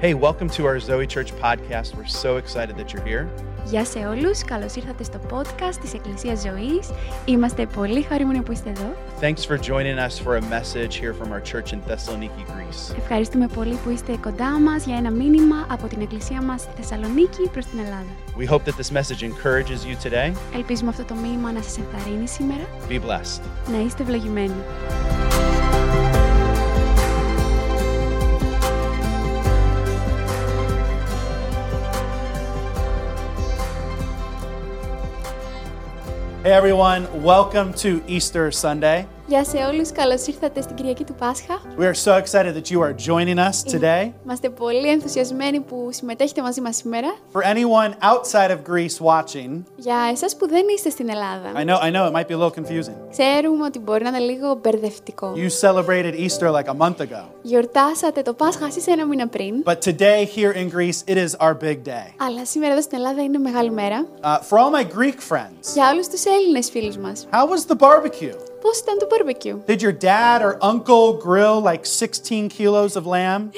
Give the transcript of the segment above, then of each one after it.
Hey, welcome to our Zoe Church podcast. We're so excited that you're here. Γεια σε όλους, καλώς ήρθατε στο podcast της Εκκλησίας Ζωής. Είμαστε πολύ χαρούμενοι που είστε εδώ. Thanks for joining us for a message here from our church in Thessaloniki, Greece. Ευχαριστούμε πολύ που είστε κοντά μας για ένα μήνυμα από την Εκκλησία μας στη Θεσσαλονίκη προς την Ελλάδα. We hope that this message encourages you today. Ελπίζουμε αυτό το μήνυμα να σας ενθαρρύνει σήμερα. Be blessed. Να είστε ευλογημένοι. Hey everyone, welcome to Easter Sunday. Γεια σε όλους, καλώς ήρθατε στην Κυριακή του Πάσχα. We are so excited that you are joining us today. Είμαστε πολύ ενθουσιασμένοι που συμμετέχετε μαζί μας σήμερα. For anyone outside of Greece watching, Για εσάς που δεν είστε στην Ελλάδα, I know I know it might be a little confusing. ξέρουμε ότι μπορεί να είναι λίγο μπερδευτικό. You celebrated Easter like a month ago. Γιορτάσατε το Πάσχα εσείς ένα μήνα πριν, But today here in Greece, it is our big day. αλλά σήμερα εδώ στην Ελλάδα είναι μεγάλη μέρα. Uh, for all my Greek friends, Για όλους τους Έλληνες φίλους μας. how was the barbecue? Πώς ήταν το barbecue? Did your dad or uncle grill like 16 kilos of lamb?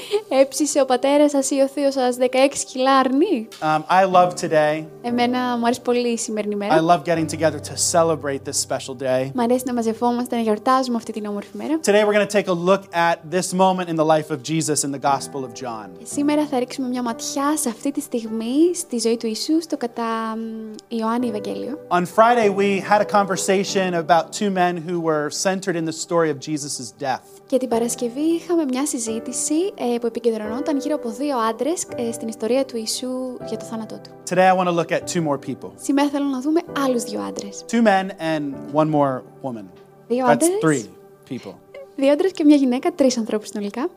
Έψησε ο πατέρας σας ή ο θείος σας 16 κιλά αρνί. Um, I love today. Εμένα μου αρέσει πολύ η σημερινή I μέρα. love getting together to celebrate this special day. Μ' αρέσει να μαζευόμαστε, να γιορτάζουμε αυτή την όμορφη μέρα. Today we're going to take a look at this moment in the life of Jesus in the Gospel of John. Σήμερα θα ρίξουμε μια ματιά σε αυτή τη στιγμή στη ζωή του Ιησού, στο κατά μ, Ιωάννη Ευαγγέλιο. On Friday, we had a conversation about two men who were centered in the story of Jesus' death. Και την Παρασκευή είχαμε μια συζήτηση ε, που επικεντρωνόταν γύρω από δύο άντρες στην ιστορία του Ιησού για το θάνατό του. Today, I want to look at two more people Σήμερα θέλω να δούμε άλλους δύο άντρες. two men and one more woman. Δύο That's άντρες, three people. δύο άντρες και μια γυναίκα, τρεις ανθρώπους συνολικά.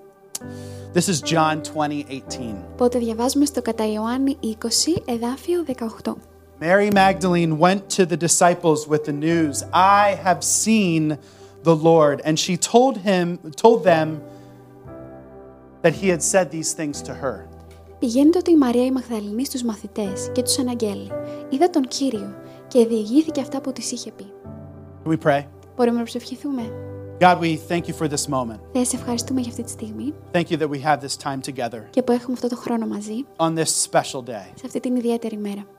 This is John 20, 18. Οπότε διαβάζουμε στο κατά Ιωάννη 20, εδάφιο 18. Mary Magdalene went to the disciples with the news, I have seen the Lord. And she told him, told them that he had said these things to her. Πηγαίνει τότε η Μαρία η Μαγδαληνή στους μαθητές και τους αναγγέλει. Είδα τον Κύριο και διηγήθηκε αυτά που της είχε πει. Can we pray? Μπορούμε να προσευχηθούμε. God, we thank you for this moment. Θεέ, σε ευχαριστούμε για αυτή τη στιγμή Thank you that we have this time together και που έχουμε αυτό το χρόνο μαζί, on this special day. σε αυτή την ιδιαίτερη μέρα.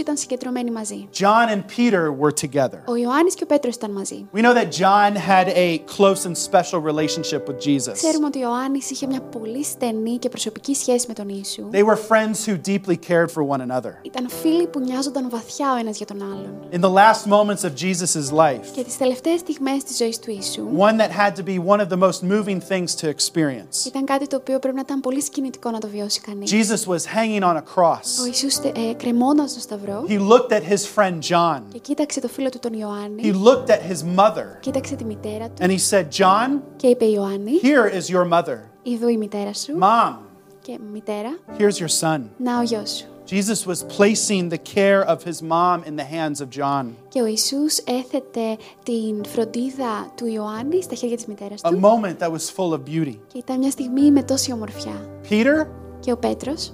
ήταν συγκεντρωμένοι μαζί. John and Peter were together. Ο Ιωάννης και ο Πέτρος ήταν μαζί. We know that John had a close and special relationship with Jesus. Ξέρουμε ότι ο Ιωάννης είχε μια πολύ στενή και προσωπική σχέση με τον Ιησού. They were friends who deeply cared for one another. Ήταν φίλοι που νοιάζονταν βαθιά ο ένας για τον άλλον. In the last moments of Jesus' life, Και τις τελευταίες στιγμές της ζωής του Ιησού one that had to be one of the most moving things to experience. ήταν κάτι το οποίο πρέπει να ήταν πολύ σκηνητικό να το βιώσει κανείς. Jesus was hanging on a Ο cross. Ιησούς ε, κρεμόταν στο σταυρό He looked at his friend John. και κοίταξε το φίλο του τον He Ιωάννη, looked at his mother κοίταξε τη μητέρα του and he said, John, και είπε Ιωάννη, here is your mother. ειδού η μητέρα σου Mom, και μητέρα, here's your son. να ο γιος σου. Jesus was placing the care of his mom in the hands of John. Και ο Ιησούς έθετε την φροντίδα του Ιωάννη στα χέρια της μητέρας A του moment that was full of beauty. και ήταν μια στιγμή με τόση ομορφιά. Peter, Και ο Πέτρος,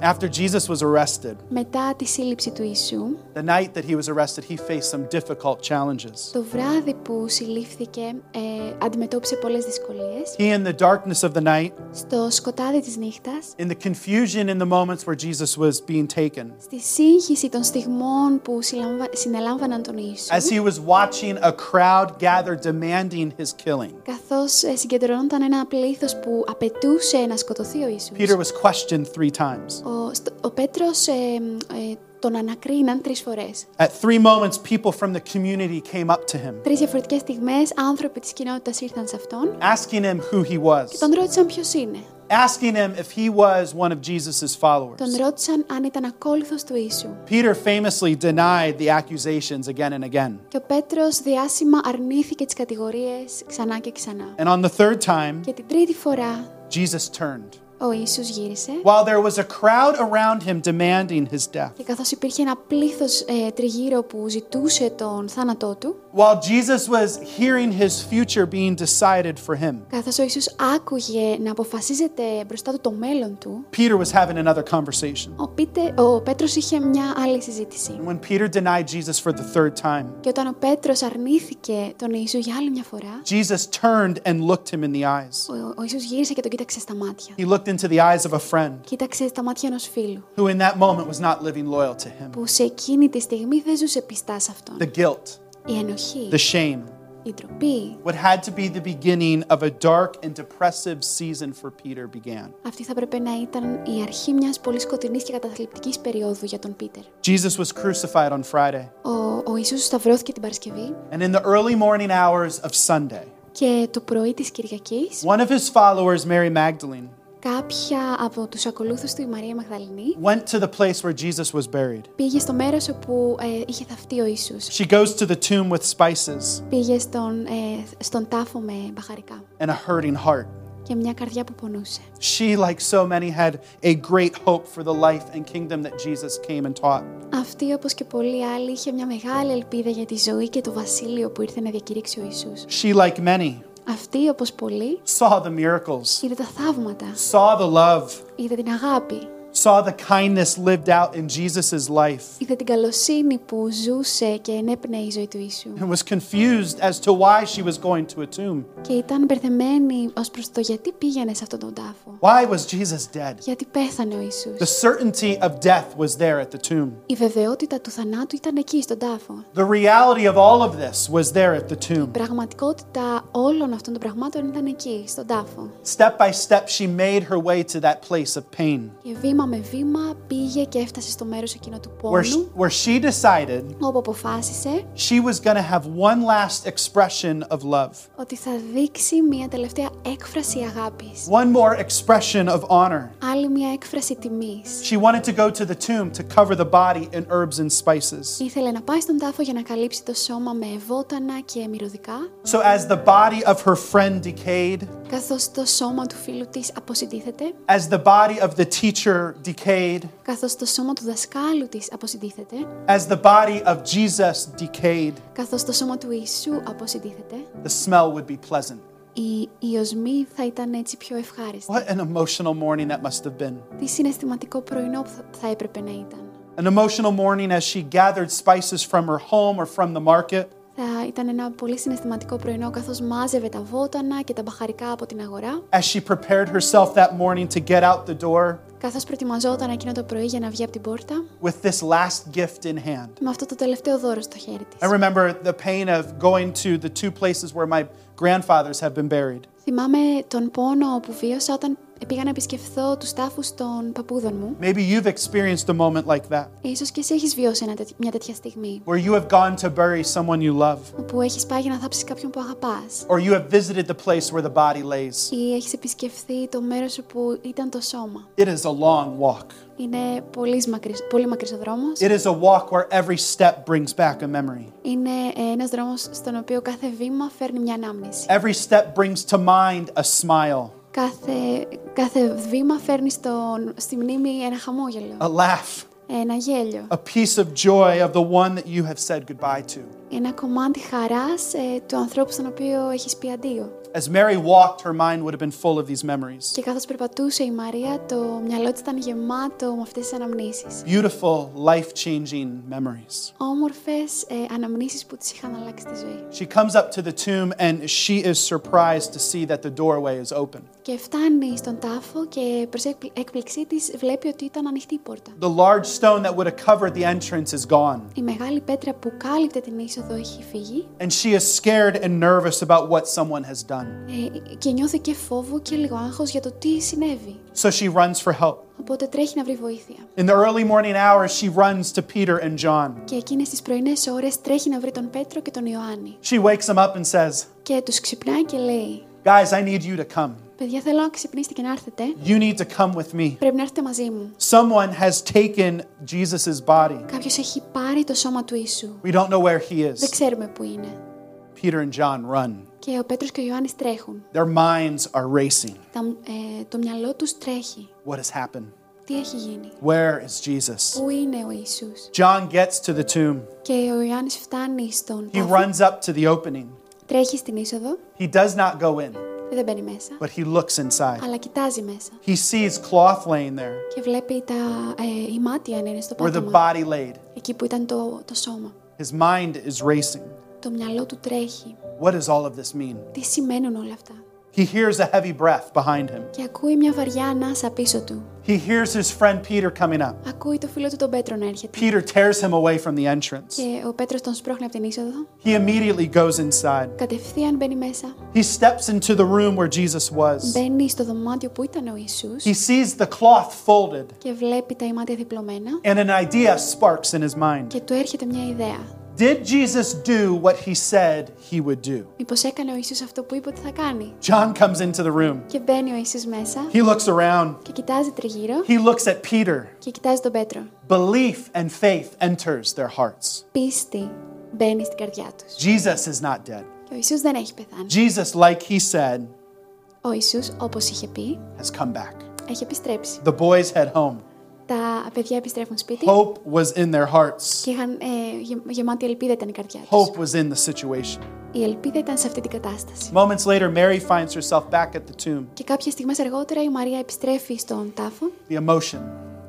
after Jesus was arrested, μετά τη σύλληψη του Ιησού, the night that he was arrested, he faced some difficult challenges. το βράδυ που συλλήφθηκε ε, αντιμετώπισε πολλές δυσκολίες. He, in the darkness of the night, Στο σκοτάδι της νύχτας, in the confusion in the moments where Jesus was being taken, στη σύγχυση των στιγμών που συλλαμβα- συνελάμβαναν τον Ιησού, as he was watching a crowd gather demanding his killing, καθώς ε, συγκεντρωνόταν ένα πλήθος που απαιτούσε να σκοτωθεί ο Ιησούς. Peter was questioned three times. Ο, στο- ο Πέτρος ε, ε, τον ανακρίναν τρεις φορές. At three moments, people from the community came up to him, Τρεις διαφορετικές στιγμές άνθρωποι της κοινότητας ήρθαν σε αυτόν asking him who he και was. τον ρώτησαν ποιος είναι. asking him if he was one of Jesus' followers. Τον ρώτησαν αν ήταν ακόλουθος του Ιησού. Peter famously denied the accusations again and again. Και ο Πέτρος διάσημα αρνήθηκε τις κατηγορίες ξανά και ξανά. And on the third time, Και την τρίτη φορά Jesus turned. Ο Ιησούς γύρισε While there was a crowd around him demanding his death, και καθώς υπήρχε ένα πλήθος ε, τριγύρω που ζητούσε τον θάνατό του, while Jesus was hearing his future being decided for him, καθώς ο Ιησούς άκουγε να αποφασίζεται μπροστά του το μέλλον του, Peter was having another conversation. ο, Πίτε, ο Πέτρος είχε μια άλλη συζήτηση. And when Peter denied Jesus for the third time, Και όταν ο Πέτρος αρνήθηκε τον Ιησού για άλλη μια φορά, Jesus turned and looked him in the eyes. ο, ο Ιησούς γύρισε και τον κοίταξε στα μάτια. He looked into the eyes of a friend Κοίταξε στα μάτια ενός φίλου, who, in that moment, was not living loyal to him. που σε εκείνη τη στιγμή δεν ζούσε πιστά σε αυτόν. The guilt, Η ενοχή, the shame, η ντροπή, what had to be the beginning of a dark and depressive season for Peter began. αυτή θα πρέπει να ήταν η αρχή μιας πολύ σκοτεινής και καταθλιπτικής περίοδου για τον Πίτερ. Jesus was crucified on Friday, Ο, ο Ιησούς σταυρώθηκε την Παρασκευή and in the early morning hours of Sunday, και το πρωί της Κυριακής one of his followers, Mary Magdalene, κάποια από τους ακολούθους του η Μαρία Μαγδαληνή went to the place where Jesus was buried. πήγε στο μέρος όπου ε, είχε θαυτεί ο Ιησούς. She goes to the tomb with spices Πήγε στον, ε, στον τάφο με μπαχαρικά and a hurting heart. και μια καρδιά που πονούσε. She, like so many, had a great hope for the life and kingdom that Jesus came and taught. Αυτή, όπως και πολλοί άλλοι, είχε μια μεγάλη ελπίδα για τη ζωή και το βασίλειο που ήρθε να διακηρύξει ο Ιησούς. She, like many, Αυτή, όπως πολλοί, saw the miracles, είδε τα θαύματα, saw the love, είδε την αγάπη, saw the kindness lived out in Jesus' life, είδε την καλοσύνη που ζούσε και ενέπνεε η ζωή του Ιησού. and was confused as to why she was going to a tomb. Και ήταν μπερδεμένη ως προς το γιατί πήγαινε σε αυτόν τον τάφο. Why was Jesus dead? Γιατί πέθανε ο Ιησούς. The certainty of death was there at the tomb. Η βεβαιότητα του θανάτου ήταν εκεί στον τάφο. The reality of all of this was there at the Η tomb. πραγματικότητα όλων αυτών των πραγμάτων ήταν εκεί, στον τάφο. Step by step, she made her way to that place of pain, Και βήμα Με βήμα πήγε και έφτασε στο μέρος εκείνο του where she, πόνου, where she decided όπου αποφάσισε she was going to have one last expression of love, ότι θα δείξει μια τελευταία έκφραση αγάπης. one more expression of honor. Άλλη μια έκφραση τιμής. She wanted to go to the tomb to cover the body in herbs and spices. Ήθελε να πάει στον τάφο για να καλύψει το σώμα με βότανα και μυρωδικά, So, as the body of her friend decayed, καθώς το σώμα του φίλου της αποσυντήθεται, as the body of the teacher decayed, καθώς το σώμα του δασκάλου της αποσυντήθεται, as the body of Jesus decayed, καθώς το σώμα του Ιησού αποσυντήθεται, the smell would be pleasant. η, η οσμή θα ήταν έτσι πιο ευχάριστη. What an emotional morning that must have been. Τι συναισθηματικό πρωινό που θα, θα έπρεπε να ήταν. An emotional morning as she gathered spices from her home or from the market, Θα ήταν ένα πολύ συναισθηματικό πρωινό καθώς μάζευε τα βότανα και τα μπαχαρικά από την αγορά, as she prepared herself that morning to get out the door καθώς προετοιμαζόταν εκείνο το πρωί για να βγει από την πόρτα, with this last gift in hand. με αυτό το τελευταίο δώρο στο χέρι της. I remember the pain of going to the two places where my grandfathers have been buried. Θυμάμαι τον πόνο που βίωσα όταν πήγα να επισκεφθώ τους τάφους των παππούδων μου. Maybe you've experienced a moment like that Ίσως και εσύ έχεις βιώσει ένα τέτοι- μια τέτοια στιγμή, where you have gone to bury someone you love, όπου έχεις πάει για να θάψεις κάποιον που αγαπάς or you have visited the place where the body lays. ή έχεις επισκεφθεί το μέρος όπου ήταν το σώμα. It is a long walk. Είναι πολύς μακρύς, πολύ μακρύς ο δρόμος. It is a walk where every step brings back a memory. Είναι ε, ένας δρόμος στον οποίο κάθε βήμα φέρνει μια ανάμνηση. Every step brings to mind a smile, Κάθε, κάθε βήμα φέρνει στον, στη μνήμη ένα χαμόγελο, a laugh, ένα γέλιο, a piece of joy of the one that you have said goodbye to. Ένα κομμάτι χαράς ε, του ανθρώπου στον οποίο έχεις πει αντίο. As Mary walked, her mind would have been full of these memories. Και καθώς περπατούσε η Μαρία, το μυαλό της ήταν γεμάτο με αυτές τις αναμνήσεις. Beautiful, life changing memories. Όμορφες ε, αναμνήσεις που της είχαν αλλάξει τη ζωή. She comes up to the tomb and she is surprised to see that the doorway is open. Και φτάνει στον τάφο και προς έκπλη- έκπληξή της βλέπει ότι ήταν ανοιχτή η πόρτα. The large stone that would have covered the entrance is gone. Η μεγάλη πέτρα που κάλυπτε την είσοδο έχει φύγει And she is scared and nervous about what someone has done. ε, και νιώθει και φόβο και λίγο άγχος για το τι συνέβη. So she runs for help. Οπότε τρέχει να βρει βοήθεια. In the early morning hours, she runs to Peter and John. Και εκείνες τις πρωινές ώρες τρέχει να βρει τον Πέτρο και τον Ιωάννη. She wakes them up and says, Και τους ξυπνάει και λέει Guys, I need you to come. Παιδιά, θέλω να ξυπνήσετε και να έρθετε. You need to come with me. Πρέπει να έρθετε μαζί μου. Someone has taken Jesus' body. Κάποιος έχει πάρει το σώμα του Ιησού. We don't know where he Δεν is. ξέρουμε που είναι. Peter and John run. Και ο Πέτρος και ο Ιωάννης τρέχουν. Their minds are racing. Τα, ε, το μυαλό τους τρέχει. What has happened? Τι έχει γίνει. Where is Jesus? Πού είναι ο Ιησούς. John gets to the tomb. Και ο Ιωάννης φτάνει στον He τάφο. runs up to the opening. Τρέχει στην είσοδο. He does not go in, Δεν μπαίνει μέσα. but he looks inside. Αλλά κοιτάζει μέσα. He sees cloth laying there Και βλέπει τα ε, ημάτια να είναι στο where the πάτωμα. body laid. Εκεί που ήταν το, το σώμα. His mind is racing. Το μυαλό του τρέχει. What does all of this mean? Τι σημαίνουν όλα αυτά. He hears a heavy breath behind him. Και ακούει μια βαριά ανάσα πίσω του. He hears his friend Peter coming up. Ακούει το φίλο του τον Πέτρο να έρχεται. Peter tears him away from the entrance. Και ο Πέτρος τον σπρώχνει από την είσοδο. He immediately goes inside. Κατευθείαν μπαίνει μέσα. He steps into the room where Jesus was. Μπαίνει στο δωμάτιο που ήταν ο Ιησούς. He sees the cloth folded, Και βλέπει τα ημάτια διπλωμένα. and an idea sparks in his mind. Και του έρχεται μια ιδέα. Did Jesus do what he said he would do? Μήπως έκανε ο Ιησούς αυτό που είπε ότι θα κάνει. John comes into the room. Και μπαίνει ο Ιησούς μέσα. He looks around. Και κοιτάζει τριγύρω. He looks at Peter. Και κοιτάζει τον Πέτρο. Belief and faith enters their hearts. Πίστη μπαίνει στην καρδιά τους. Jesus is not dead. Και ο Ιησούς δεν έχει πεθάνει. Jesus, like he said, Ο Ιησούς, όπως είχε πει, has come back. έχει επιστρέψει. The boys head home. Τα παιδιά επιστρέφουν σπίτι Hope was in their hearts. και είχαν ε, γε- γεμάτη ελπίδα ήταν η καρδιά τους. Hope was in the situation. Η ελπίδα ήταν σε αυτή την κατάσταση. Moments later, Mary finds herself back at the tomb. Και κάποιες στιγμές αργότερα η Μαρία επιστρέφει στον τάφο, The emotion,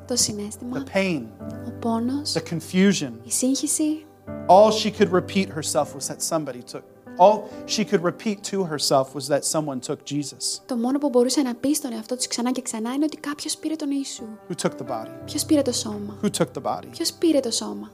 το συνέστημα, the pain, ο πόνος, the confusion. η σύγχυση. All she could repeat herself was that somebody took. All she could repeat to herself was that someone took Jesus. Το μόνο που μπορούσε να πει στον εαυτό της ξανά και ξανά είναι ότι κάποιος πήρε τον Ιησού. Who took the body? Ποιος πήρε το σώμα. Who took the body? Ποιος πήρε το σώμα.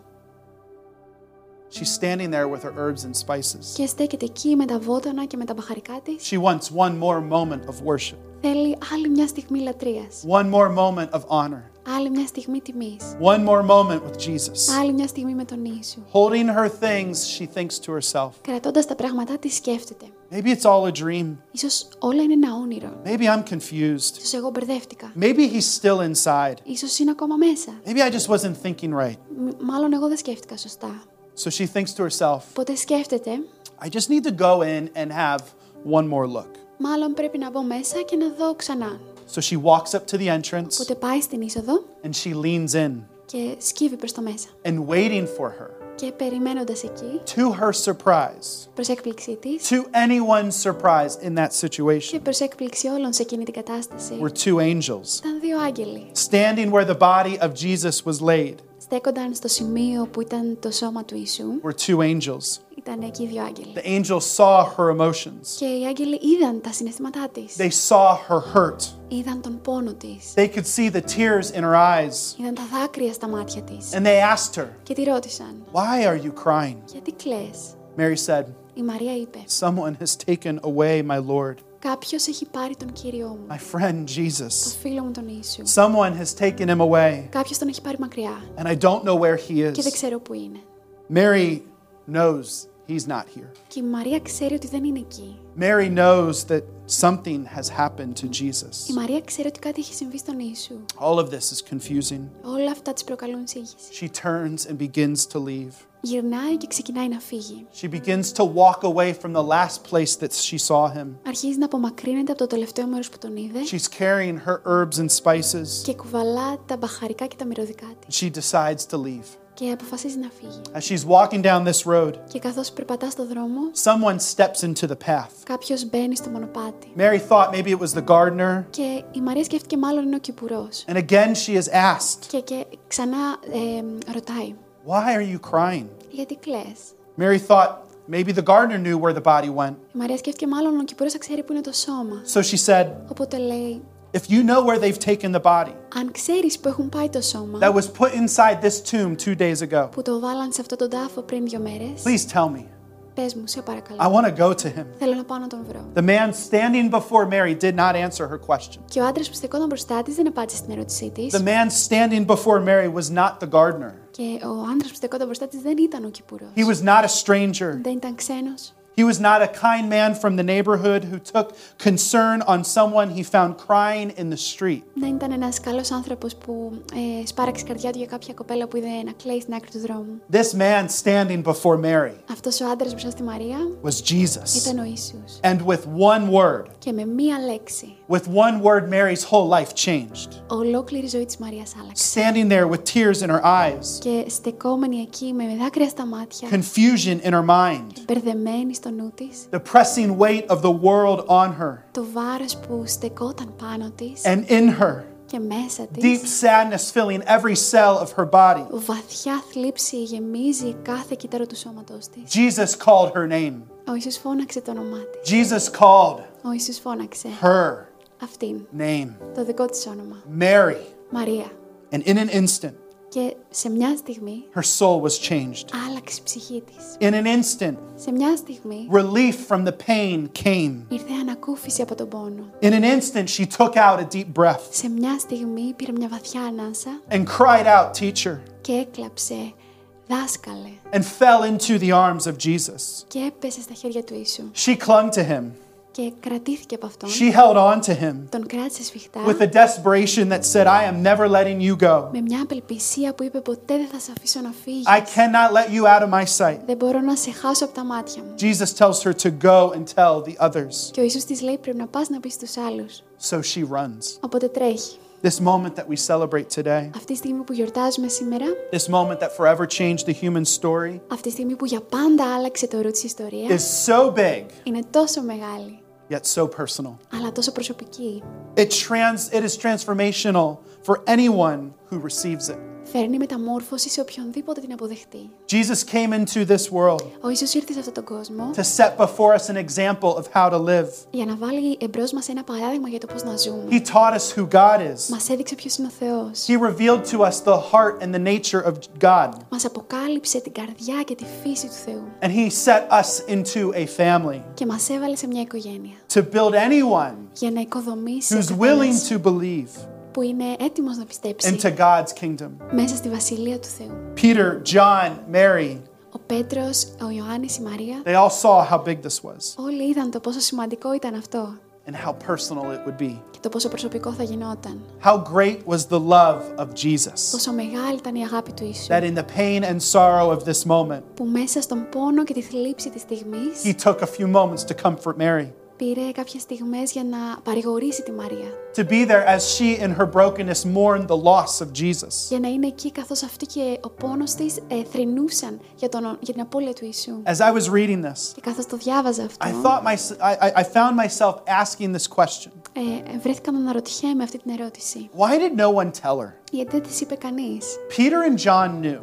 She's standing there with her herbs and spices. Και στέκεται εκεί με τα βότανα και με τα μπαχαρικά της. She wants one more moment of worship, Θέλει άλλη μια στιγμή λατρείας. one more moment of honor, Άλλη μια στιγμή τιμής. one more moment with Jesus. Άλλη μια στιγμή με τον Ιησού. Holding her things, she thinks to herself, Κρατώντας τα πράγματά της σκέφτεται. maybe it's all a dream. Ίσως όλα είναι ένα όνειρο. Maybe I'm confused. Ίσως εγώ μπερδεύτηκα. Maybe he's still inside. Ίσως είναι ακόμα μέσα. Maybe I just wasn't thinking right. Μ- μάλλον εγώ δεν σκέφτηκα σωστά. So she thinks to herself, Οπότε σκέφτεται, I just need to go in and have one more look. μάλλον πρέπει να μπω μέσα και να δω ξανά. So she walks up to the entrance Οπότε πάει στην είσοδο and she leans in και σκύβει προς το μέσα. and waiting for her. Και περιμένοντας εκεί, To her surprise, προς έκπληξή της to anyone's surprise in that και situation, προς έκπληξη όλων σε εκείνη την κατάσταση, were two angels ήταν δύο άγγελοι. standing where the body of Jesus was laid. Στέκονταν στο σημείο που ήταν το σώμα του Ιησού, Were two angels. ήταν εκεί οι δύο άγγελοι. The angels saw her emotions. Και οι άγγελοι είδαν τα συναισθήματά της. They saw her hurt. Είδαν τον πόνο της. They could see the tears in her eyes. Είδαν τα δάκρυα στα μάτια της. And they asked her, Και τη ρώτησαν, Why are you crying? γιατί κλαις. Mary said, Η Μαρία είπε, Someone has taken away my Lord, κάποιος έχει πάρει τον Κύριό μου, my friend το Jesus. φίλο μου τον Ιησού. Someone has taken him away, Κάποιος τον έχει πάρει μακριά and I don't know where he και δεν is. ξέρω που είναι. Mary knows he's not here. Και η Μαρία ξέρει ότι δεν είναι εκεί. Mary knows that something has happened to Η Jesus. Μαρία ξέρει ότι κάτι έχει συμβεί στον Ιησού. All of this is confusing. Όλα αυτά της προκαλούν σύγχυση. She turns and begins to leave. Γυρνάει και ξεκινάει να φύγει. She begins to walk away from the last place that she saw him. Αρχίζει να απομακρύνεται από το τελευταίο μέρος που τον είδε She's carrying her herbs and spices. και κουβαλά τα μπαχαρικά και τα μυρωδικά της. She decides to leave. Και αποφασίζει να φύγει. As she's walking down this road, Και καθώς περπατά στο δρόμο, someone steps into the path. κάποιος μπαίνει στο μονοπάτι. Mary thought maybe it was the gardener. Και η Μαρία σκέφτηκε μάλλον είναι ο Κυπουρός. And again, she is asked, Και, και ξανά ε, ρωτάει, Why are you crying? γιατί κλαις; Mary thought maybe the gardener knew where the body went. Η Μαρία σκέφτηκε μάλλον ο Κυπουρός θα ξέρει που είναι το σώμα. So she said, Οπότε λέει, If you know where they've taken the body αν ξέρεις που έχουν πάει το σώμα, that was put inside this tomb two days ago, που το βάλαν σε αυτόν τον τάφο πριν δύο μέρες, please tell me. πες μου, σε I παρακαλώ. want to go to him. Θέλω να πάω να τον βρω. The man standing before Mary did not answer her question. Και ο άντρας που στεκόταν μπροστά της δεν απάντησε στην ερώτησή της. The man standing before Mary was not the gardener. Και ο άντρας που στεκόταν μπροστά της δεν ήταν ο Κυπουρός. He was not a stranger. Δεν ήταν ξένος. He was not a kind man from the neighborhood who took concern on someone he found crying in the street. Δεν ήταν ένας καλός άνθρωπος που ε, σπάραξε η καρδιά του για κάποια κοπέλα που είδε να κλαίει στην άκρη του δρόμου. This man standing before Mary Αυτός ο άντρας μπροστά στη Μαρία was Jesus. ήταν ο Ιησούς. And with one word, Και με μία λέξη, with one word, Mary's whole life changed. ολόκληρη η ζωή της Μαρίας άλλαξε. Standing there with tears in her eyes, Και στεκόμενη εκεί με δάκρυα στα μάτια, confusion in her mind, μπερδεμένη στο νου της, the pressing weight of the world on her το βάρος που στεκόταν πάνω της and in her, και μέσα deep της, sadness filling every cell of her body. βαθιά θλίψη γεμίζει κάθε κύτταρο του σώματός της. Jesus called her name. Ο Ιησούς φώναξε το όνομά της. Jesus called Ο Ιησούς φώναξε her αυτήν, name, το δικό της όνομα. Mary. Μαρία. And in an instant, Και σε μια στιγμή her soul was changed. άλλαξε η ψυχή της. In an instant, Σε μια στιγμή relief from the pain came. ήρθε ανακούφιση από τον πόνο. In an instant, she took out a deep breath Σε μια στιγμή πήρε μια βαθιά ανάσα and cried out, Teacher, και έκλαψε «Δάσκαλε» and fell into the arms of Jesus. και έπεσε στα χέρια του Ιησού She clung to him. και κρατήθηκε από αυτόν. She held on to him Τον κράτησε σφιχτά with a desperation that said, I am never letting you go. με μια απελπισία που είπε «Ποτέ δεν θα σε αφήσω να φύγεις. I cannot let you out of my sight. Δεν μπορώ να σε χάσω από τα μάτια μου». Jesus tells her to go and tell the others. Και ο Ιησούς της λέει «Πρέπει να πας να πεις στους άλλους». So she runs. Οπότε τρέχει. This moment that we celebrate today, Αυτή τη στιγμή που γιορτάζουμε σήμερα, this moment that forever changed the human story, αυτή τη στιγμή που για πάντα άλλαξε το ρου της ιστορίας, is so big, είναι τόσο μεγάλη, yet so personal. αλλά τόσο προσωπική. It, trans, it is transformational for anyone who receives it. Φέρνει μεταμόρφωση σε οποιονδήποτε την αποδεχτεί. Jesus came into this world Ο Ιησούς ήρθε σε αυτόν τον κόσμο to set before us an example of how to live. για να βάλει εμπρός μας ένα παράδειγμα για το πώς να ζούμε. He taught us who God is. Μας έδειξε ποιος είναι ο Θεός. He revealed to us the heart and the nature of God. Μας αποκάλυψε την καρδιά και τη φύση του Θεού. And He set us into a family Και μας έβαλε σε μια οικογένεια. to build anyone Για να οικοδομήσει who's ο willing καθένας to believe που είναι έτοιμος να πιστέψει into God's kingdom. μέσα στη Βασιλεία του Θεού. Peter, John, Mary, Ο Πέτρος, ο Ιωάννης, η Μαρία, they all saw how big this was όλοι είδαν το πόσο σημαντικό ήταν αυτό and how personal it would be. και το πόσο προσωπικό θα γινόταν. How great was the love of Jesus Πόσο μεγάλη ήταν η αγάπη του Ιησού. that in the pain and sorrow of this moment, Που μέσα στον πόνο και τη θλίψη της στιγμής He took a few moments to comfort Mary, Πήρε κάποιες στιγμές για να παρηγορήσει τη Μαρία. to be there as she, in her brokenness, mourned the loss of Jesus. Για να είναι εκεί καθώς αυτή και ο πόνος της ε, θρηνούσαν για, τον, για την απώλεια του Ιησού. As I was reading this, Και καθώς το διάβαζα αυτό, I thought my, I, I- I found myself asking this question ε, βρέθηκα να αναρωτιέμαι αυτή την ερώτηση. Why did no one tell her? Γιατί δεν της είπε κανείς; Peter and John knew.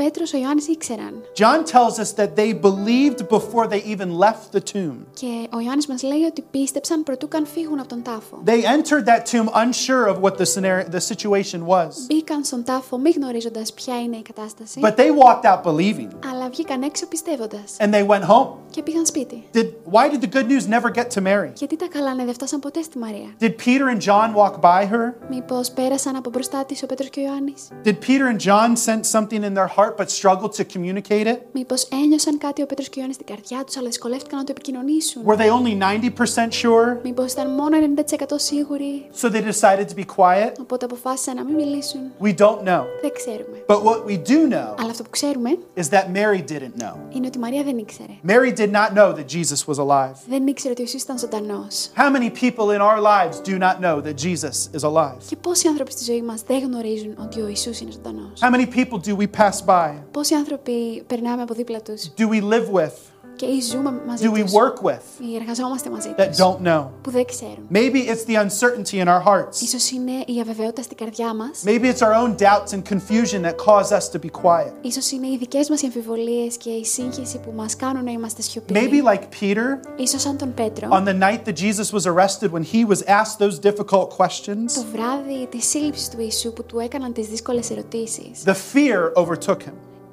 Ο Πέτρος, ο Ιωάννης ήξεραν. John tells us that they believed before they even left the tomb. Και ο Ιωάννης μας λέει ότι πίστεψαν προτού καν φύγουν από τον τάφο. They entered that tomb unsure of what the, scenario, the situation was, Μπήκαν στον τάφο μη γνωρίζοντας ποια είναι η κατάσταση, but they walked out believing αλλά βγήκαν έξω πιστεύοντας and they went home. και πήγαν σπίτι. Did, why did the good news never get to Mary? Γιατί τα καλά ναι, δεν φτάσαν ποτέ στη Μαρία. Did Peter and John walk by her? Μήπως πέρασαν από μπροστά της ο Πέτρος και ο Ιωάννης. Did Peter and John sense something in their heart but struggled to communicate it? Μήπως ένιωσαν κάτι ο Πέτρος και ο Ιωάννης στην καρδιά τους, αλλά δυσκολεύτηκαν να το επικοινωνήσουν. Were they only 90% sure? Μήπως ήταν μόνο 90% σίγουροι, So they decided to be quiet? οπότε αποφάσισαν να μην μιλήσουν. We don't know. Δεν ξέρουμε. But what we do know Αλλά αυτό που ξέρουμε is that Mary didn't know. είναι ότι η Μαρία δεν ήξερε. Mary did not know that Jesus was alive. Δεν ήξερε ότι ο Ιησούς ήταν ζωντανός. How many people in our lives do not know that Jesus is alive? Και πόσοι άνθρωποι στη ζωή μας δεν γνωρίζουν ότι ο Ιησούς είναι ζωντανός. How many people do we pass by? Πόσοι άνθρωποι περνάμε από δίπλα τους; Do we live with? και ή ζούμε μαζί Do we τους work with? ή εργαζόμαστε μαζί That τους don't know? που δεν ξέρουν. Maybe it's the uncertainty in our hearts. Ίσως είναι η αβεβαιότητα στην καρδιά μας. Maybe it's our own doubts and confusion that cause us to be quiet. Ίσως είναι οι δικές μας οι αμφιβολίες και η σύγχυση που μας κάνουν να είμαστε Maybe, σιωπηλοί. like Peter, Ίσως σαν τον Πέτρο, on the night that Jesus was arrested, when he was asked those difficult questions, το βράδυ της σύλληψης του Ιησού που του έκαναν τις δύσκολες ερωτήσεις, the fear overtook him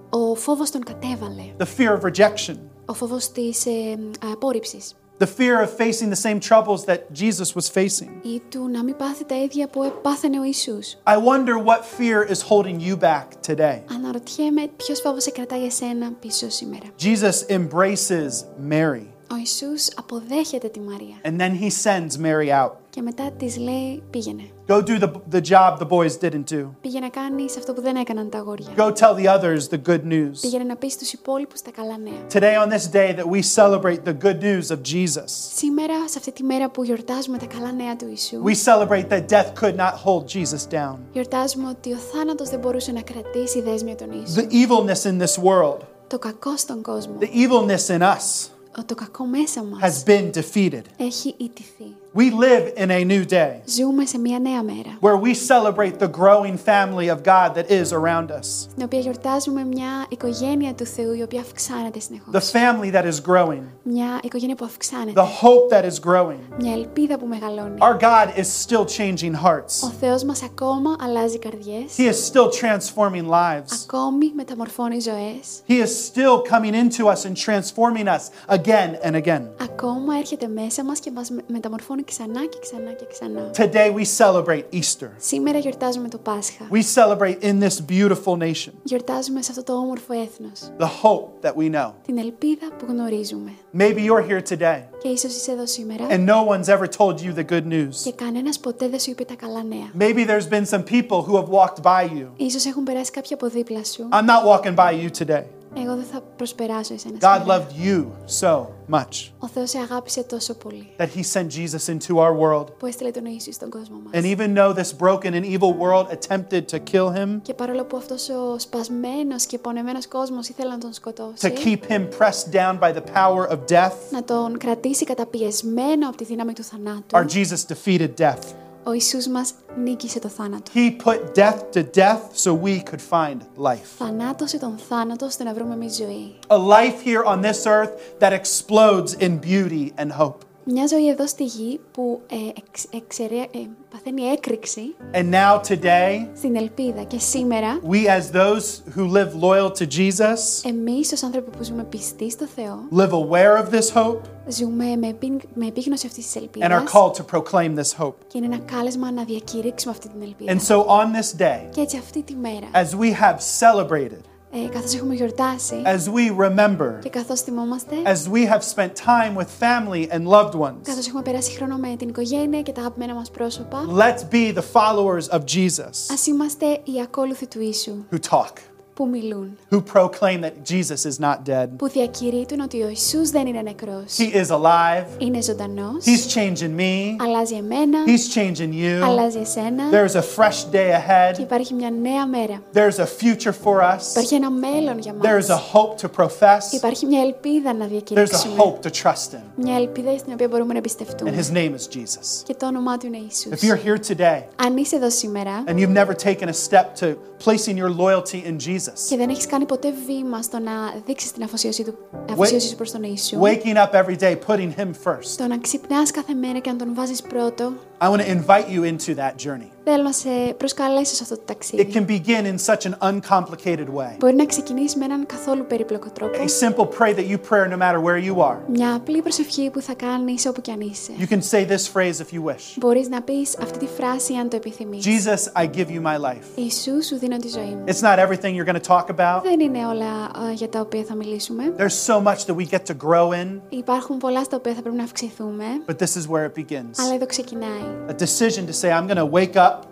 ο φόβος τον κατέβαλε. the fear of rejection, Ο φόβος της ε, απόρριψης. the fear of facing the same troubles that Jesus was facing. ή του να μην πάθει τα ίδια που πάθαινε ο Ιησούς. I wonder what fear is holding you back today. Αναρωτιέμαι ποιος φόβος σε κρατάει εσένα πίσω σήμερα. Jesus embraces Mary, Ο Ιησούς αποδέχεται τη Μαρία and then he sends Mary out. και μετά της λέει πήγαινε. Go do the, the job the boys didn't do. Πήγαινε να κάνεις αυτό που δεν έκαναν τα αγόρια. Go tell the others the good news. Πήγαινε να πεις στους υπόλοιπους τα καλά νέα. Today, on this day that we celebrate the good news of Jesus, Σήμερα, σε αυτή τη μέρα που γιορτάζουμε τα καλά νέα του Ιησού, we celebrate that death could not hold Jesus down. γιορτάζουμε ότι ο θάνατος δεν μπορούσε να κρατήσει δέσμιο τον Ιησού. The evilness in this world, Το κακό στον κόσμο, the evilness in us, ο- Το κακό μέσα μας, has been defeated. έχει ιτηθεί. We live in a new day Ζούμε σε μια νέα μέρα, where we celebrate the growing family of God that is around us, στην οποία γιορτάζουμε μια οικογένεια του Θεού η οποία αυξάνεται the συνεχώς. family that is growing, Μια οικογένεια που αυξάνεται, the hope that is growing. μια ελπίδα που μεγαλώνει. Our God is still changing hearts, Ο Θεός μας ακόμα αλλάζει καρδιές, He is still transforming lives. ακόμη μεταμορφώνει ζωές, He is still coming into us and transforming us again and again. ακόμα έρχεται μέσα μας και μας με- μεταμορφώνει ξανά και ξανά και ξανά. Today we celebrate Easter. Σήμερα γιορτάζουμε το Πάσχα. We celebrate in this beautiful nation Γιορτάζουμε σε αυτό το όμορφο έθνος. the hope that we know. Την ελπίδα που γνωρίζουμε. Maybe you're here today Και ίσως είσαι εδώ σήμερα and no one's ever told you the good news. και κανένας ποτέ δεν σου είπε τα καλά νέα. Maybe there's been some people who have walked by you. Ίσως έχουν περάσει κάποια από δίπλα σου. I'm not walking by you today. Εγώ δεν θα προσπεράσω εσένα God σήμερα. loved you so much Ο Θεός σε αγάπησε τόσο πολύ that He sent Jesus into our world. που έστειλε τον Ιησού στον κόσμο And μας. even though this broken and evil world attempted to kill Him, Και παρόλο που αυτός ο σπασμένος και πονεμένος κόσμος ήθελε να τον to σκοτώσει, keep Him pressed down by the power of death, να τον κρατήσει καταπιεσμένο από τη δύναμη του θανάτου, our Jesus defeated death. ο Ιησούς μας νίκησε το θάνατο. He put death to death so we could find life. Θανάτωσε τον θάνατο ώστε να βρούμε εμείς ζωή. A life here on this earth that explodes in beauty and hope. Μια ζωή εδώ στη γη που ε, εξ, εξαιρε- ε, παθαίνει έκρηξη And now, today, στην ελπίδα. Και σήμερα, we as those who live loyal to Jesus εμείς ως άνθρωποι που ζούμε πιστοί στο Θεό, live aware of this hope ζούμε με, επί- με επίγνωση αυτής της and are ελπίδας called to proclaim this hope. και είναι ένα κάλεσμα να διακηρύξουμε αυτή την ελπίδα. And so, on this day, Και έτσι αυτή τη μέρα, as we have celebrated, ε, καθώς έχουμε γιορτάσει as we remember, και καθώς θυμόμαστε, as we have spent time with family and loved ones, καθώς έχουμε περάσει χρόνο με την οικογένεια και τα αγαπημένα μας πρόσωπα, let's be the followers of Jesus ας είμαστε οι ακόλουθοι του Ιησού who talk, που μιλούν, who proclaim that Jesus is not dead. που διακηρύττουν ότι ο Ιησούς δεν είναι νεκρός, He is alive. είναι ζωντανός, He's changing me. αλλάζει εμένα, He's changing you. αλλάζει εσένα There's a fresh day και ahead. υπάρχει μια νέα μέρα. There's a future for us. Υπάρχει ένα μέλλον για There's a μας. hope to profess. Υπάρχει μια ελπίδα να There's a διακηρύξουμε. hope to trust in. Μια ελπίδα στην οποία μπορούμε να And εμπιστευτούμε. his name is Jesus. Και το όνομά του είναι If Ιησούς. you're here today Αν είσαι εδώ σήμερα and you've never taken a step to placing your loyalty in Jesus, Και δεν έχεις κάνει ποτέ βήμα στο να δείξεις την αφοσίωσή, του, αφοσίωσή σου προς τον Ιησού, waking up every day, putting him first, στο να ξυπνάς κάθε μέρα και να τον βάζεις πρώτο, I want to invite you into that journey. θέλω να σε προσκαλέσω σε αυτό το It ταξίδι. can begin in such an uncomplicated way. Μπορεί να ξεκινήσει με έναν καθόλου περίπλοκο τρόπο. A simple pray that you pray no matter where you are. Μια απλή προσευχή που θα κάνεις όπου κι αν είσαι. You can say this phrase if you wish Μπορείς να πεις αυτή τη φράση αν το επιθυμείς. Jesus, I give you my life. Ιησού σου δίνω τη ζωή μου. It's not everything you're going to talk about. Δεν είναι όλα α, για τα οποία θα μιλήσουμε. There's so much that we get to grow in, Υπάρχουν πολλά στα οποία θα πρέπει να αυξηθούμε, but this is where it begins. αλλά εδώ ξεκινάει. A decision to say, I'm going to wake up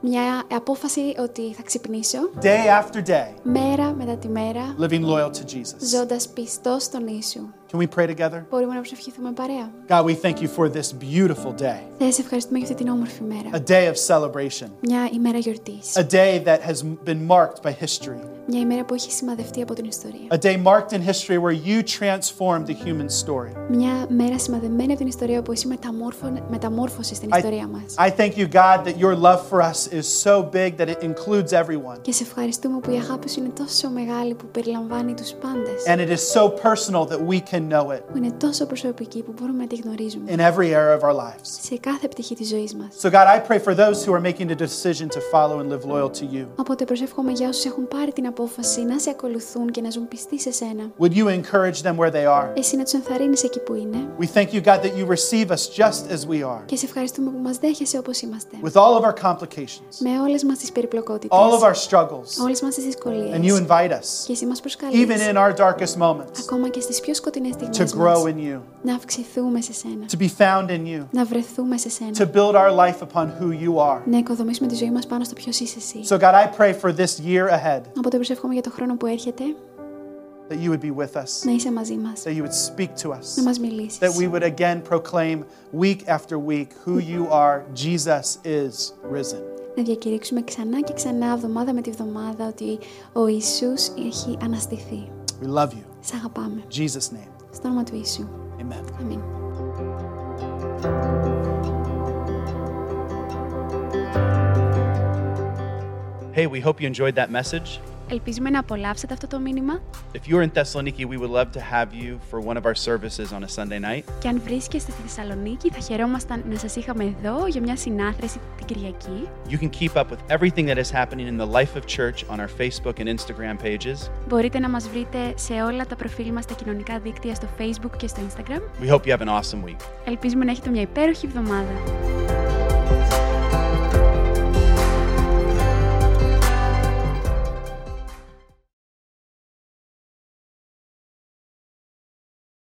Μια απόφαση ότι θα ξυπνήσω day after day, μέρα μετά τη μέρα, living loyal to Jesus. ζώντας πιστός στον Ιησού. Can we pray together? Μπορούμε να προσευχηθούμε παρέα. God, we thank you for this beautiful day, Θεέ, σε ευχαριστούμε για αυτή την όμορφη μέρα. a day of celebration, Μια ημέρα γιορτής. a day that has been marked by history, Μια ημέρα που έχει σημαδευτεί από την ιστορία. a day marked in history where you transformed the human story. Μια μέρα σημαδεμένη από την ιστορία που εσύ μεταμόρφω- μεταμόρφωσες την ιστορία μας. I thank you, God, that your love for us is so big that it includes everyone. Και σε ευχαριστούμε που η αγάπη σου είναι τόσο μεγάλη που περιλαμβάνει τους πάντες. And it is so personal that we can Can know it που είναι τόσο προσωπική που μπορούμε να τη γνωρίζουμε in every area of our lives. σε κάθε πτυχή της ζωής μας. So, God, I pray for those who are making a decision to follow and live loyal to you. Οπότε προσεύχομαι για όσους έχουν πάρει την απόφαση να σε ακολουθούν και να ζουν πιστοί σε σένα. Would you encourage them where they are? Εσύ να τους ενθαρρύνεις εκεί που είναι We thank you, God, that you receive us just as we are, και σε ευχαριστούμε που μας δέχεσαι όπως είμαστε. with all of our complications, Με όλες μας τις περιπλοκότητες, all of our struggles, όλες μας τις and you δυσκολίες. invite us, Και εσύ μας προσκαλείς, even in our darkest moments, ακόμα και στις πιο σκοτεινές to στιγμές grow μας, in you, να αυξηθούμε σε σένα, to be found in you, να βρεθούμε σε σένα, to build our life upon who you are. να οικοδομήσουμε τη ζωή μας πάνω στο ποιος είσαι εσύ. So, God, I pray for this year ahead Οπότε προσεύχομαι για το χρόνο που έρχεται that you would be with us, να είσαι μαζί μας, that you would speak to να us, μας μιλήσεις. that we would again proclaim week after week who you are. Jesus is risen. Να διακηρύξουμε ξανά και ξανά, εβδομάδα με τη βδομάδα, ότι ο Ιησούς έχει αναστηθεί. We love you. Σ' αγαπάμε. In Jesus' name, Στο όνομα του Ιησού. amen. Αμήν. Hey, we hope you enjoyed that message. Ελπίζουμε να απολαύσετε αυτό το μήνυμα If you're in Thessaloniki, we would love to have you for one of our services on a Sunday night. και αν βρίσκεστε στη Θεσσαλονίκη θα χαιρόμασταν να σας είχαμε εδώ για μια συνάθρηση την Κυριακή. You can keep up with everything that is happening in the life of church on our Facebook and Instagram pages. Μπορείτε να μας βρείτε σε όλα τα προφίλ μας στα κοινωνικά δίκτυα στο Facebook και στο Instagram. We hope you have an awesome week. Ελπίζουμε να έχετε μια υπέροχη εβδομάδα.